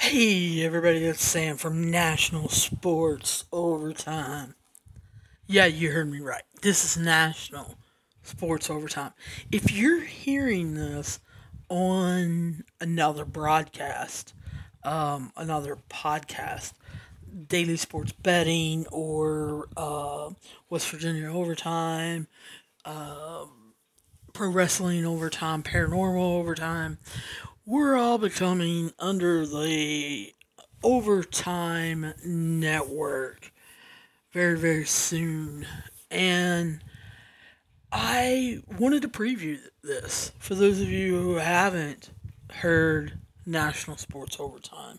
Hey everybody, it's Sam from National Sports Overtime. Yeah, you heard me right. This is National Sports Overtime. If you're hearing this on another broadcast, um, another podcast, Daily Sports Betting or uh, West Virginia Overtime, uh, Pro Wrestling Overtime, Paranormal Overtime, we're all becoming under the overtime network very very soon. And i wanted to preview this for those of you who haven't heard national sports overtime.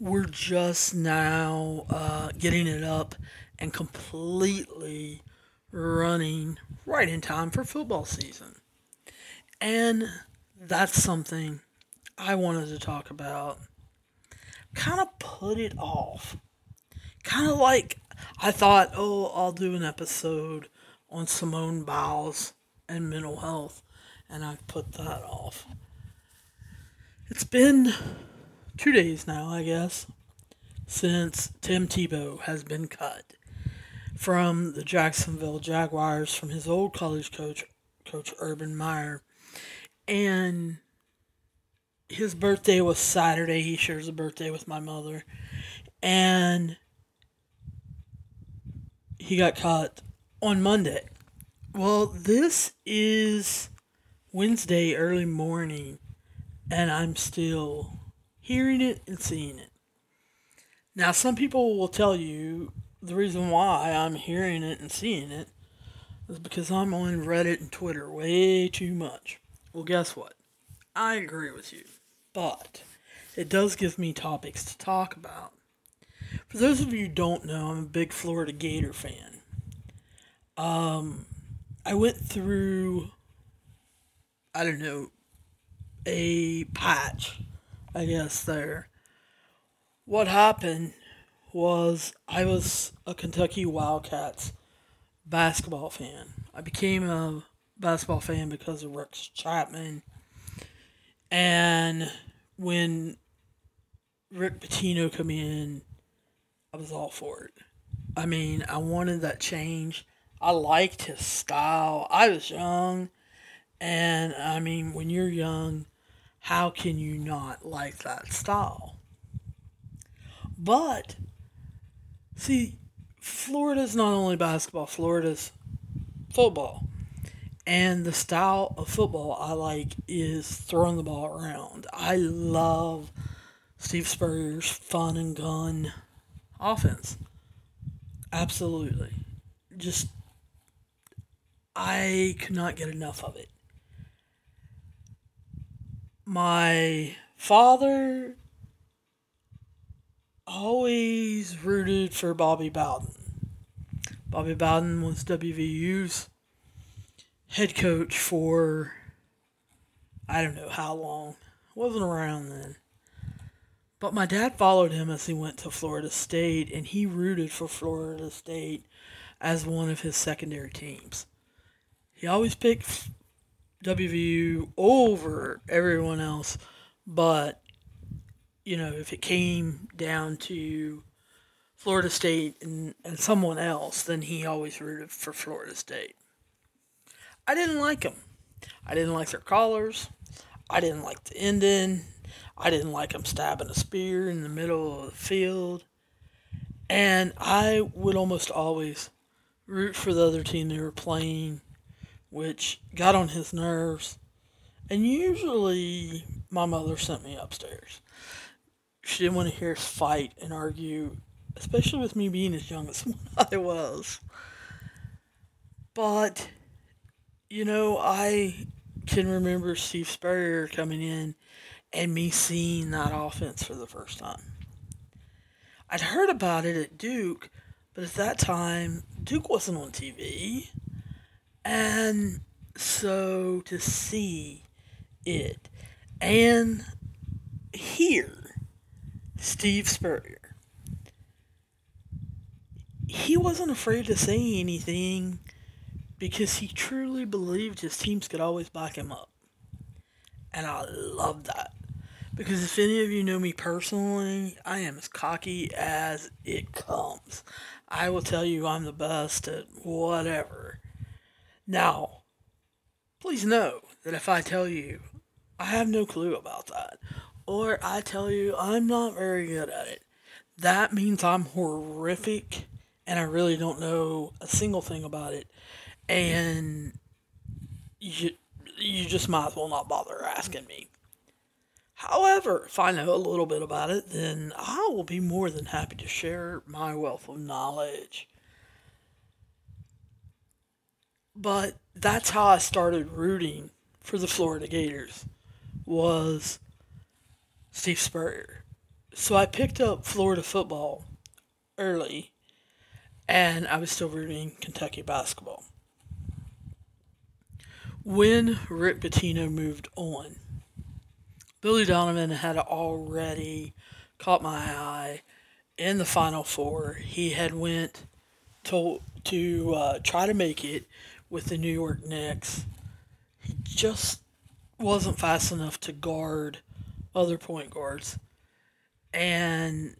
We're just now uh, getting it up and completely running right in time for football season. And that's something I wanted to talk about kind of put it off. Kind of like I thought, oh, I'll do an episode on Simone Biles and mental health, and I've put that off. It's been two days now, I guess, since Tim Tebow has been cut from the Jacksonville Jaguars from his old college coach, Coach Urban Meyer. And his birthday was Saturday. He shares a birthday with my mother. And he got caught on Monday. Well, this is Wednesday early morning, and I'm still hearing it and seeing it. Now, some people will tell you the reason why I'm hearing it and seeing it is because I'm on Reddit and Twitter way too much. Well, guess what? I agree with you but it does give me topics to talk about. For those of you who don't know, I'm a big Florida Gator fan. Um, I went through, I don't know, a patch, I guess, there. What happened was I was a Kentucky Wildcats basketball fan. I became a basketball fan because of Rex Chapman and when Rick Pitino come in, I was all for it. I mean, I wanted that change. I liked his style. I was young, and I mean, when you're young, how can you not like that style? But see, Florida's not only basketball, Florida's football. And the style of football I like is throwing the ball around. I love Steve Spurrier's fun and gun offense. Absolutely. Just, I could not get enough of it. My father always rooted for Bobby Bowden. Bobby Bowden was WVU's head coach for I don't know how long. Wasn't around then. But my dad followed him as he went to Florida State and he rooted for Florida State as one of his secondary teams. He always picked WVU over everyone else, but you know, if it came down to Florida State and, and someone else, then he always rooted for Florida State. I didn't like them. I didn't like their collars. I didn't like the ending. I didn't like them stabbing a spear in the middle of the field. And I would almost always root for the other team they were playing, which got on his nerves. And usually my mother sent me upstairs. She didn't want to hear us fight and argue, especially with me being as young as I was. But you know, I can remember Steve Spurrier coming in and me seeing that offense for the first time. I'd heard about it at Duke, but at that time, Duke wasn't on TV. And so to see it and hear Steve Spurrier, he wasn't afraid to say anything because he truly believed his teams could always back him up. And I love that Because if any of you know me personally, I am as cocky as it comes. I will tell you I'm the best at whatever. Now, please know that if I tell you I have no clue about that, or I tell you I'm not very good at it, that means I'm horrific and I really don't know a single thing about it. And you, you just might as well not bother asking me. However, if I know a little bit about it, then I will be more than happy to share my wealth of knowledge. But that's how I started rooting for the Florida Gators was Steve Spurrier. So I picked up Florida football early and I was still rooting Kentucky basketball. When Rick Pitino moved on, Billy Donovan had already caught my eye in the Final Four. He had went to to uh, try to make it with the New York Knicks. He just wasn't fast enough to guard other point guards, and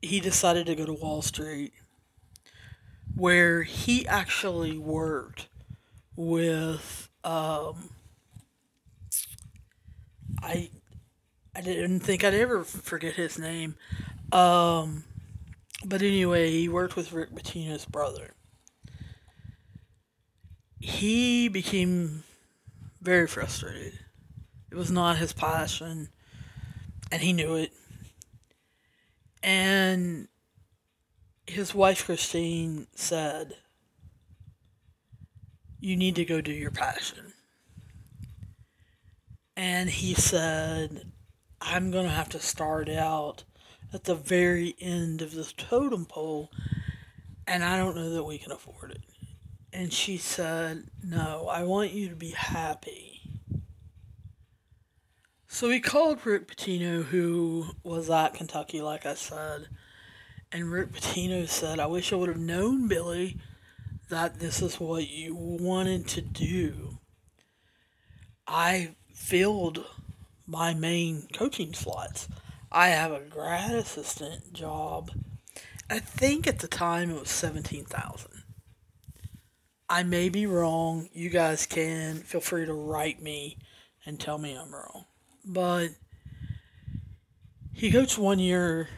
he decided to go to Wall Street, where he actually worked with um, I I didn't think I'd ever forget his name. Um, but anyway, he worked with Rick Pitino's brother. He became very frustrated. It was not his passion, and he knew it. And his wife, Christine, said, You need to go do your passion. And he said, I'm going to have to start out at the very end of the totem pole, and I don't know that we can afford it. And she said, No, I want you to be happy. So he called Rick Pitino, who was at Kentucky, like I said, and Rick Pitino said, I wish I would have known, Billy, that this is what you wanted to do. I filled my main coaching slots. I have a grad assistant job. I think at the time it was 17,000. I may be wrong. You guys can feel free to write me and tell me I'm wrong. But he coached one year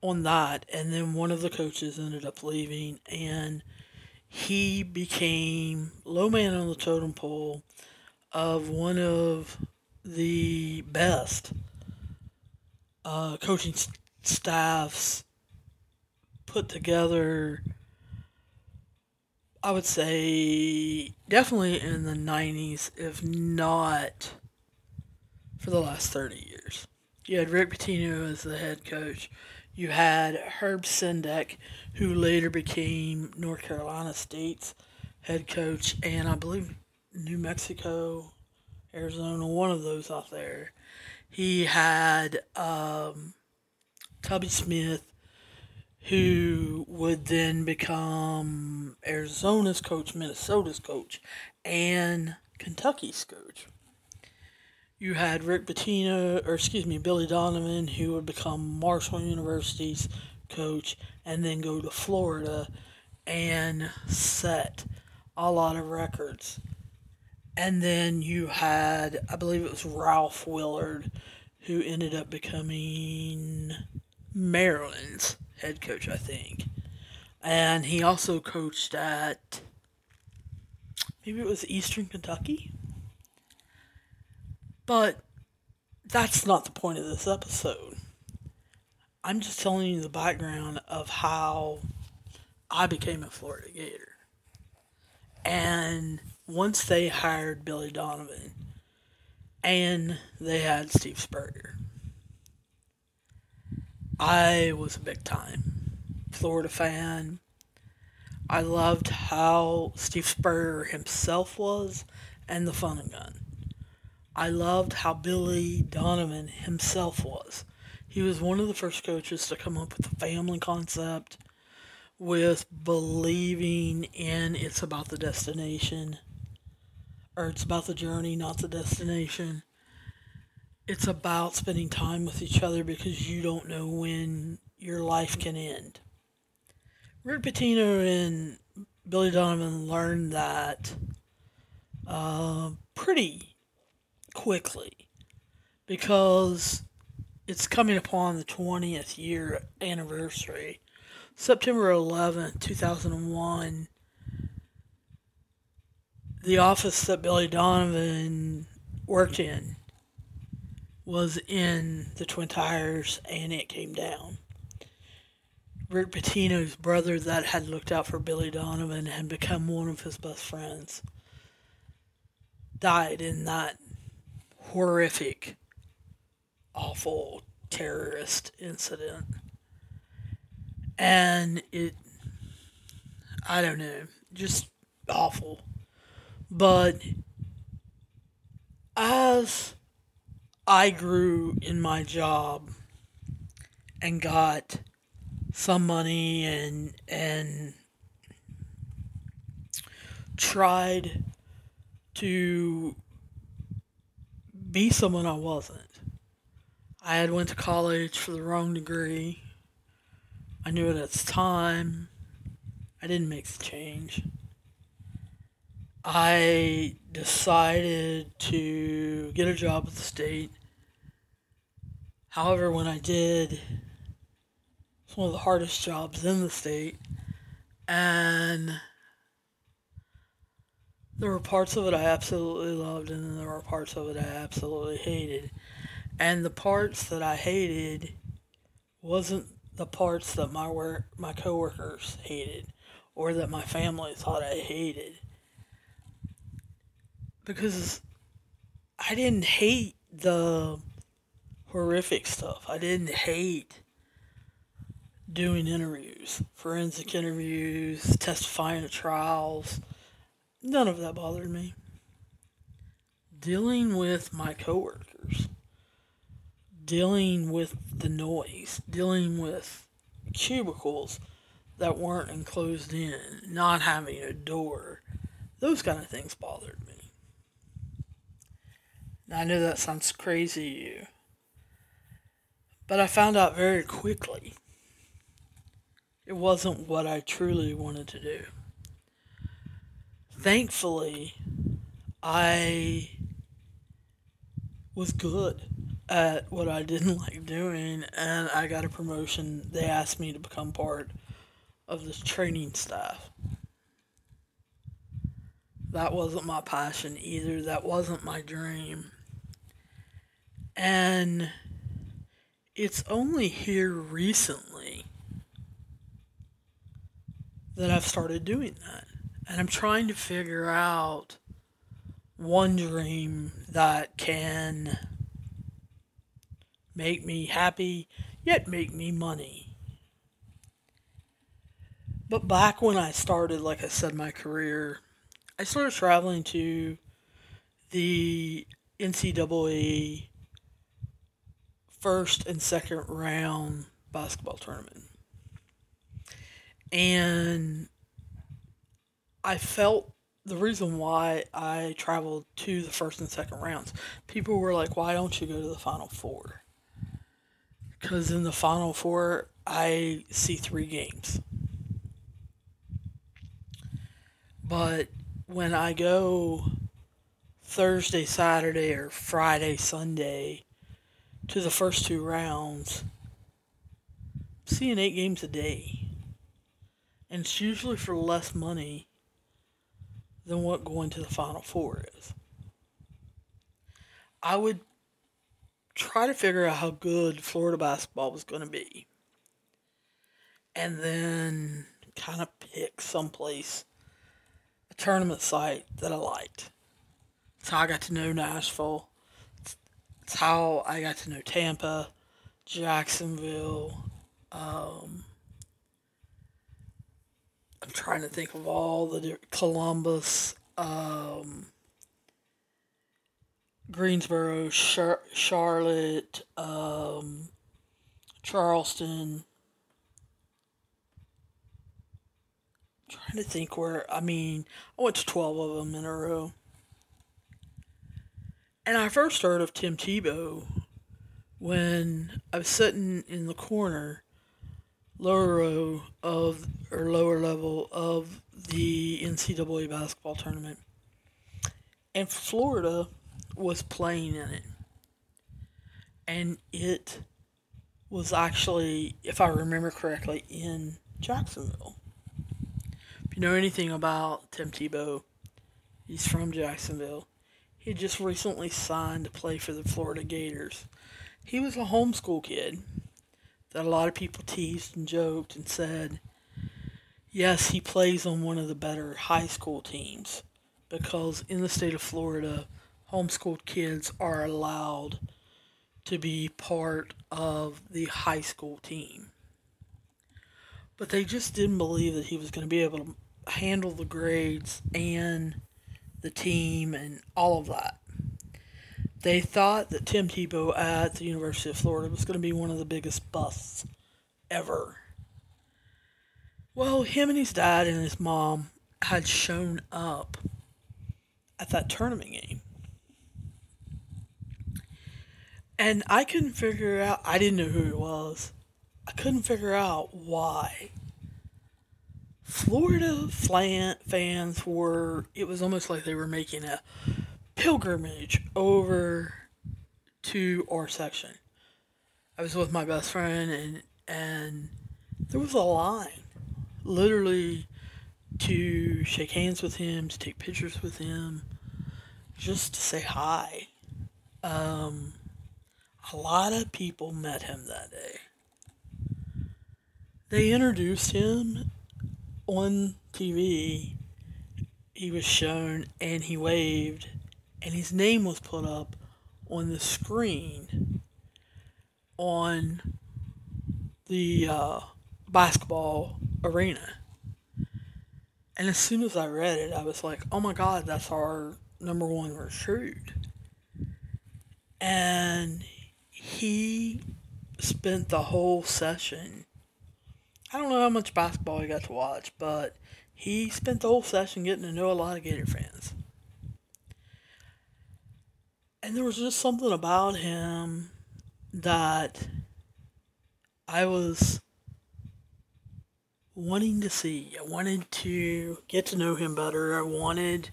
on that and then one of the coaches ended up leaving and he became low man on the totem pole of one of the best uh, coaching staffs put together. I would say definitely in the 90s, if not for the last 30 years. You had Rick Pitino as the head coach. You had Herb Sendek, who later became North Carolina State's head coach, and I believe New Mexico Arizona, one of those out there. He had um, Tubby Smith, who would then become Arizona's coach, Minnesota's coach, and Kentucky's coach. You had Rick Pitino, or excuse me, Billy Donovan, who would become Marshall University's coach and then go to Florida and set a lot of records. And then you had, I believe it was Ralph Willard, who ended up becoming Maryland's head coach, I think. And he also coached at, maybe it was Eastern Kentucky? But that's not the point of this episode. I'm just telling you the background of how I became a Florida Gator. And once they hired Billy Donovan and they had Steve Spurrier, I was a big time Florida fan. I loved how Steve Spurrier himself was and the fun and gun. I loved how Billy Donovan himself was. He was one of the first coaches to come up with the family concept with believing in it's about the destination or it's about the journey, not the destination. it's about spending time with each other because you don't know when your life can end. Rick Pitino and Billy Donovan learned that uh, pretty quickly because it's coming upon the 20th year anniversary. September 11th, 2001, the office that Billy Donovan worked in was in the Twin Towers and it came down. Rick Pitino's brother that had looked out for Billy Donovan and become one of his best friends died in that horrific, awful terrorist incident. And it, I don't know, just awful. But as I grew in my job and got some money and and tried to be someone I wasn't. I had went to college for the wrong degree. I knew it at the time. I didn't make the change. I decided to get a job at the state. However, when I did, it's one of the hardest jobs in the state. And there were parts of it I absolutely loved, and then there were parts of it I absolutely hated. And the parts that I hated wasn't the parts that my work, my coworkers hated, or that my family thought I hated, because I didn't hate the horrific stuff. I didn't hate doing interviews, forensic interviews, testifying at trials. None of that bothered me. Dealing with my coworkers, dealing with the noise, dealing with cubicles that weren't enclosed in, not having a door, those kind of things bothered me. I know that sounds crazy to you, but I found out very quickly it wasn't what I truly wanted to do. Thankfully, I was good at what I didn't like doing, and I got a promotion. They asked me to become part of the training staff. That wasn't my passion either. That wasn't my dream. And it's only here recently that I've started doing that. And I'm trying to figure out one dream that can make me happy yet make me money. But back when I started, like I said, my career, I started traveling to the NCAA first and second round basketball tournament and I felt the reason why I traveled to the first and second rounds, people were like, why don't you go to the final four? Because in the final four, I see three games. But when I go Thursday, Saturday, or Friday, Sunday to the first two rounds, I'm seeing eight games a day and it's usually for less money than what going to the Final Four is. I would try to figure out how good Florida basketball was going to be, and then kind of pick someplace, a tournament site that I liked. It's how I got to know Nashville. It's how I got to know Tampa, Jacksonville, um, I'm trying to think of all the Columbus, um, Greensboro, Char- Charlotte, um, Charleston. I'm trying to think where I mean I went to 12 of them in a row. And I first heard of Tim Tebow when I was sitting in the corner, lower row of or lower level of the NCAA basketball tournament, and Florida was playing in it, and it was actually, if I remember correctly, in Jacksonville. If you know anything about Tim Tebow, he's from Jacksonville. He just recently signed to play for the Florida Gators. He was a homeschool kid that a lot of people teased and joked and said, yes, he plays on one of the better high school teams because in the state of Florida, homeschooled kids are allowed to be part of the high school team. But they just didn't believe that he was going to be able to handle the grades and the team and all of that. They thought that Tim Tebow at the University of Florida was going to be one of the biggest busts ever. Well, him and his dad and his mom had shown up at that tournament game. And I couldn't figure out, I didn't know who it was. I couldn't figure out why. Florida fans were, it was almost like they were making a pilgrimage over to our section. I was with my best friend and and there was a line literally to shake hands with him, to take pictures with him, just to say hi. Um, a lot of people met him that day. They introduced him on TV. He was shown and he waved, and his name was put up on the screen on the uh, basketball arena. And as soon as I read it, I was like, oh my God, that's our number one recruit. And he spent the whole session. I don't know how much basketball he got to watch, but he spent the whole session getting to know a lot of Gator fans. And there was just something about him that I was wanting to see. I wanted to get to know him better. I wanted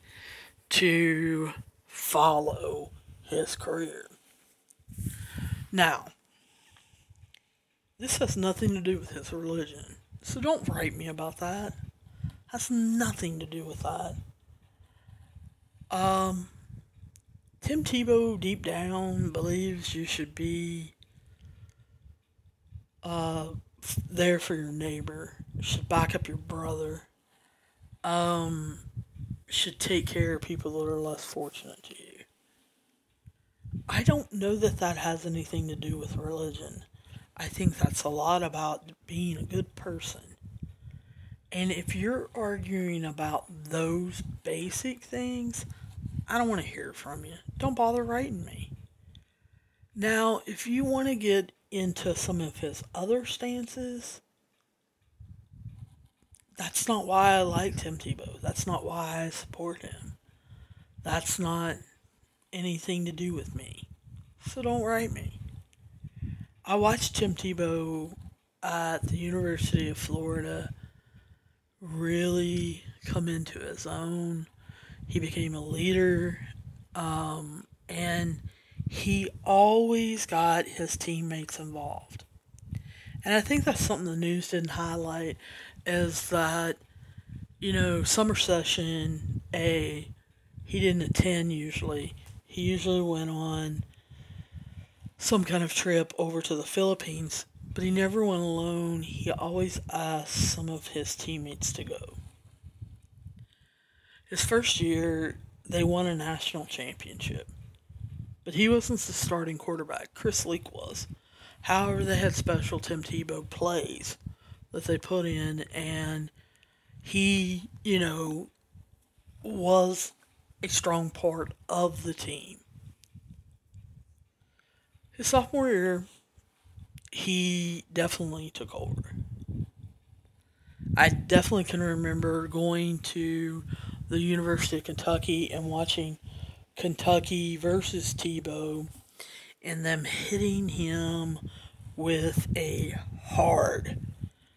to follow his career. Now, this has nothing to do with his religion. So don't write me about that. Has nothing to do with that. Um, Tim Tebow deep down believes you should be uh, there for your neighbor. Should back up your brother. Um, should take care of people that are less fortunate to you. I don't know that that has anything to do with religion. I think that's a lot about being a good person. And if you're arguing about those basic things, I don't want to hear from you. Don't bother writing me. Now, if you want to get into some of his other stances, that's not why I like Tim Tebow. That's not why I support him. That's not anything to do with me. So don't write me. I watched Tim Tebow at the University of Florida really come into his own. He became a leader, um, and he always got his teammates involved. And I think that's something the news didn't highlight is that, you know, summer session A, he didn't attend usually he usually went on some kind of trip over to the Philippines, but he never went alone. He always asked some of his teammates to go. His first year, they won a national championship, but he wasn't the starting quarterback. Chris Leak was. However, they had special Tim Tebow plays that they put in, and he, you know, was a strong part of the team. His sophomore year, he definitely took over. I definitely can remember going to the University of Kentucky and watching Kentucky versus Tebow and them hitting him with a hard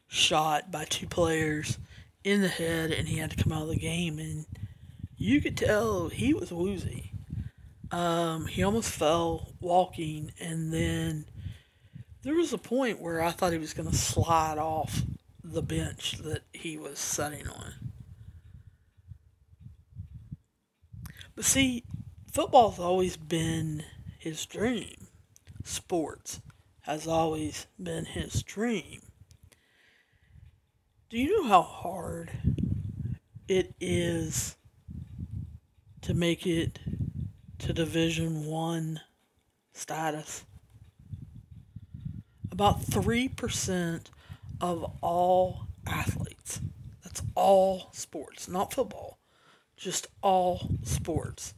shot by two players in the head, and he had to come out of the game. And you could tell he was woozy. Um, he almost fell walking, and then there was a point where I thought he was going to slide off the bench that he was sitting on. But see, football's always been his dream. Sports has always been his dream. Do you know how hard it is to make it to Division 1 status? About 3% of all athletes, that's all sports, not football, just all sports.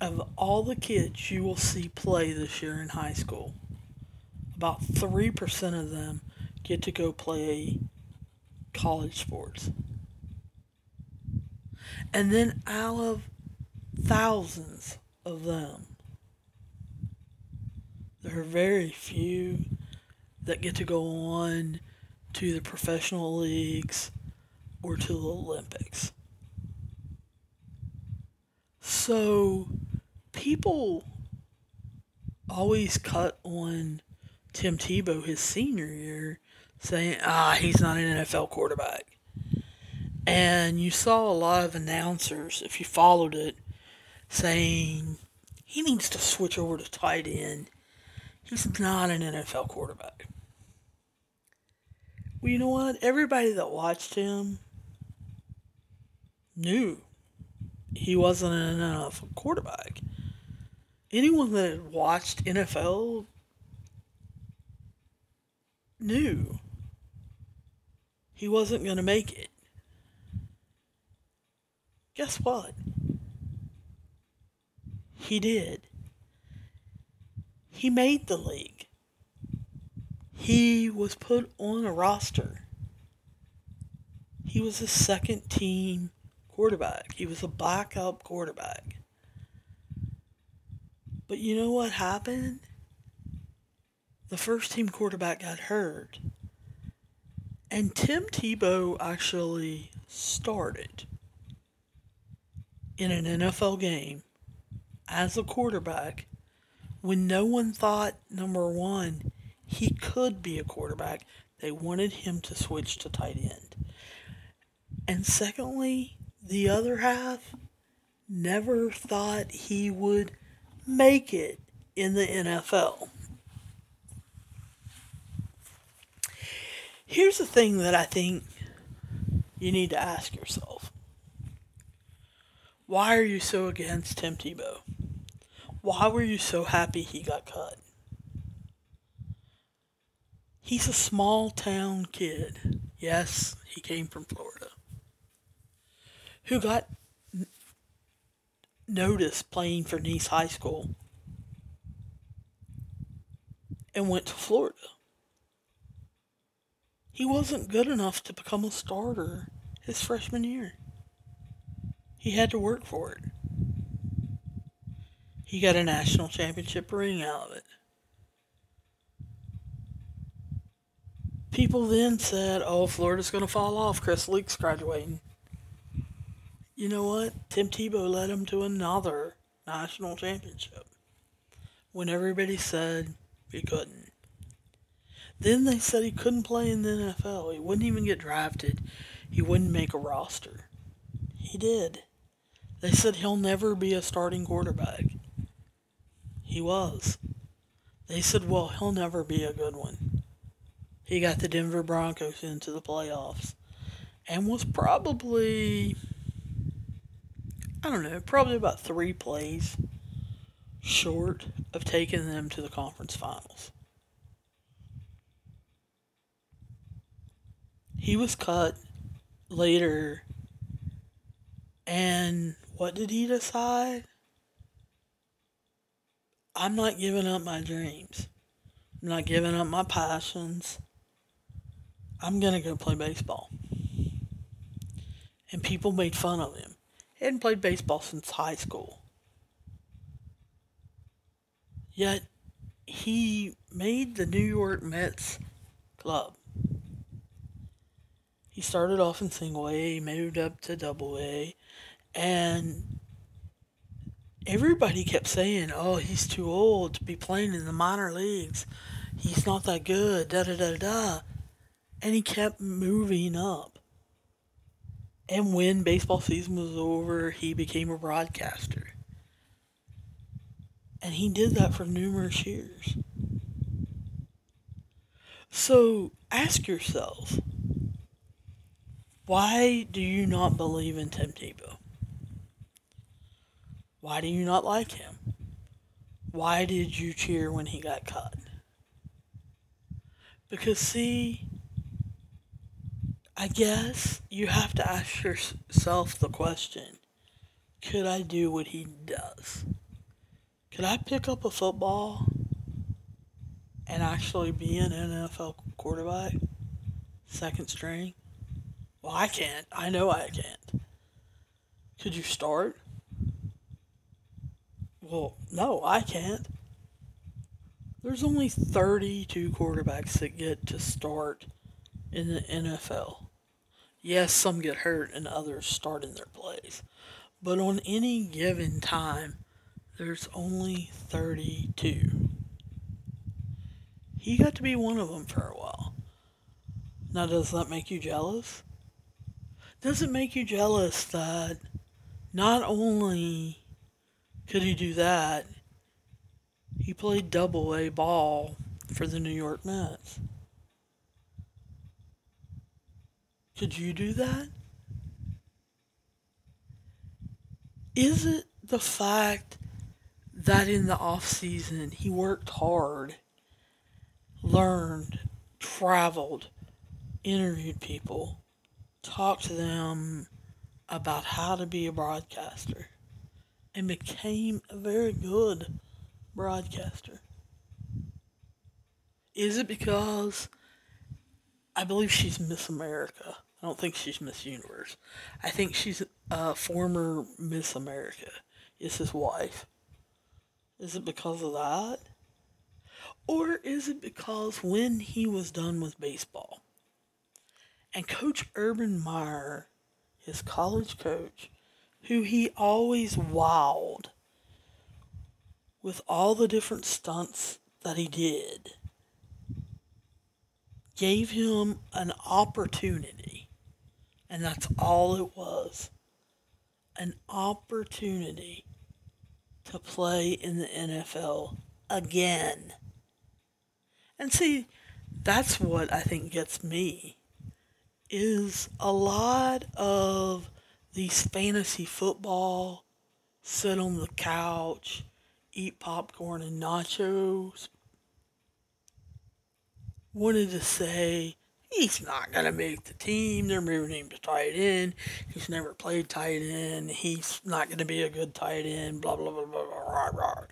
Of all the kids you will see play this year in high school, about 3% of them get to go play college sports. And then out of thousands of them, there are very few that get to go on to the professional leagues or to the Olympics. So people always cut on Tim Tebow his senior year, saying, ah, he's not an NFL quarterback. And you saw a lot of announcers, if you followed it, saying he needs to switch over to tight end. He's not an NFL quarterback. Well, you know what? Everybody that watched him knew he wasn't NFL uh, quarterback. Anyone that watched NFL knew he wasn't going to make it. Guess what? He did. He made the league. He was put on a roster. He was a second team quarterback. He was a backup quarterback. But you know what happened? The first team quarterback got hurt. And Tim Tebow actually started in an NFL game as a quarterback when no one thought, number one, he could be a quarterback. They wanted him to switch to tight end. And secondly, the other half never thought he would make it in the NFL. Here's the thing that I think you need to ask yourself. Why are you so against Tim Tebow? Why were you so happy he got cut? He's a small town kid. Yes, he came from Florida who got n- noticed playing for Nease High School and went to Florida. He wasn't good enough to become a starter his freshman year. He had to work for it. He got a national championship ring out of it. People then said, oh, Florida's going to fall off. Chris Leak's graduating. You know what? Tim Tebow led him to another national championship when everybody said he couldn't. Then they said he couldn't play in the NFL. He wouldn't even get drafted. He wouldn't make a roster. He did. They said he'll never be a starting quarterback. He was. They said, well, he'll never be a good one. He got the Denver Broncos into the playoffs and was probably I don't know, probably about three plays short of taking them to the conference finals. He was cut later, and what did he decide? I'm not giving up my dreams. I'm not giving up my passions. I'm going to go play baseball. And people made fun of him hadn't played baseball since high school. Yet he made the New York Mets club. He started off in single A, moved up to double A, and everybody kept saying, "Oh, he's too old to be playing in the minor leagues. He's not that good." Da da da da. And he kept moving up. And when baseball season was over, he became a broadcaster. And he did that for numerous years. So ask yourself, why do you not believe in Tim Tebow? Why do you not like him? Why did you cheer when he got cut? Because, see, I guess you have to ask yourself the question could I do what he does? Could I pick up a football and actually be an NFL quarterback? Second string? Well, I can't. I know I can't. Could you start? Well, no, I can't. There's only 32 quarterbacks that get to start in the NFL. Yes, some get hurt and others start in their place. But on any given time, there's only 32. He got to be one of them for a while. Now, does that make you jealous? Does it make you jealous that not only could he do that? He played double A ball for the New York Mets. Could you do that? Is it the fact that in the off season he worked hard, learned, traveled, interviewed people, talked to them about how to be a broadcaster? and became a very good broadcaster. Is it because I believe she's Miss America? I don't think she's Miss Universe. I think she's a former Miss America. Is his wife. Is it because of that? Or is it because when he was done with baseball and Coach Urban Meyer, his college coach, who he always wowed with all the different stunts that he did, gave him an opportunity. And that's all it was an opportunity to play in the NFL again. And see, that's what I think gets me is a lot of these fantasy football, sit on the couch, eat popcorn and nachos. Wanted to say he's not gonna make the team. They're moving him to tight end. He's never played tight end. He's not gonna be a good tight end. Blah blah blah blah blah.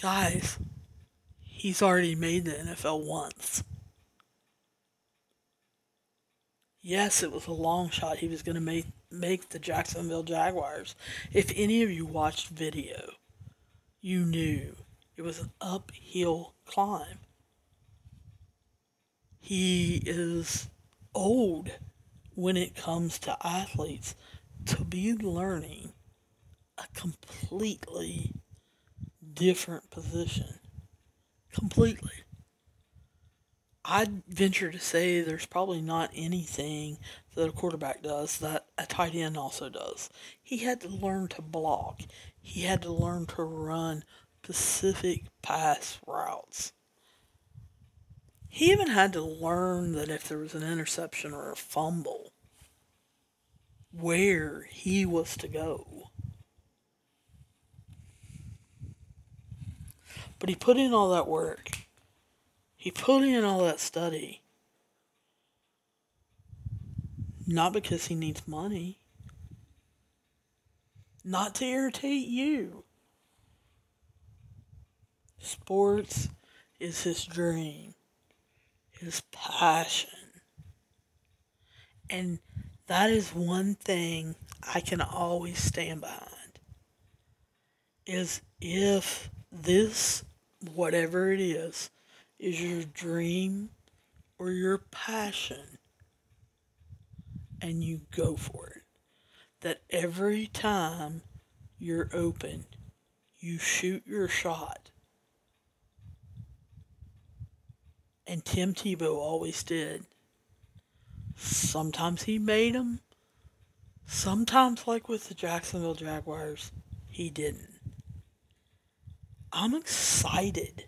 Guys, he's already made the NFL once. Yes, it was a long shot. He was going to make make the Jacksonville Jaguars. If any of you watched video, you knew it was an uphill climb. He is old when it comes to athletes to be learning a completely different position. Completely. I'd venture to say there's probably not anything that a quarterback does that a tight end also does. He had to learn to block. He had to learn to run specific pass routes. He even had to learn that if there was an interception or a fumble, where he was to go. But he put in all that work. He put in all that study. Not because he needs money. Not to irritate you. Sports is his dream, his passion. And that is one thing I can always stand behind. is if this, whatever it is, is your dream or your passion, and you go for it. That every time you're open, you shoot your shot. And Tim Tebow always did. Sometimes he made them. Sometimes, like with the Jacksonville Jaguars, he didn't. I'm excited.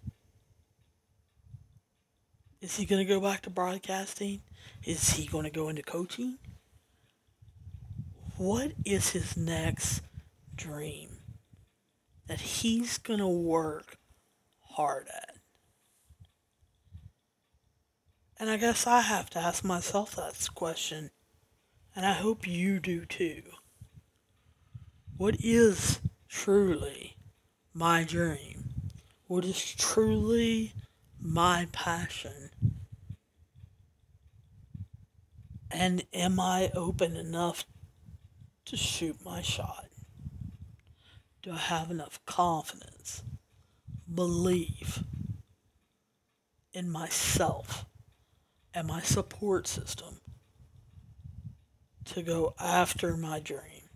Is he going to go back to broadcasting? Is he going to go into coaching? What is his next dream that he's going to work hard at? And I guess I have to ask myself that question. And I hope you do too. What is truly my dream? What is truly my passion? And am I open enough to shoot my shot? Do I have enough confidence, belief in myself and my support system to go after my dream?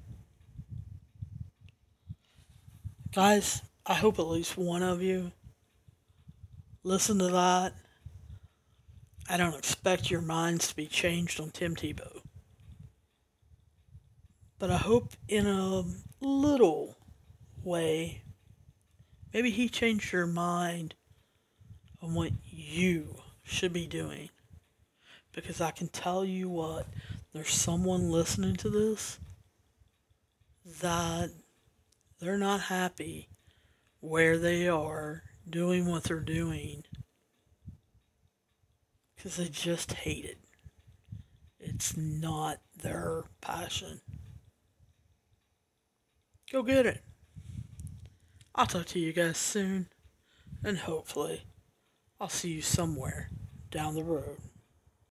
Guys, I hope at least one of you listen to that I don't expect your minds to be changed on Tim Tebow. But I hope in a little way, maybe he changed your mind on what you should be doing. Because I can tell you what, there's someone listening to this that they're not happy where they are doing what they're doing because they just hate it. It's not their passion. Go get it. I'll talk to you guys soon, and hopefully, I'll see you somewhere down the road.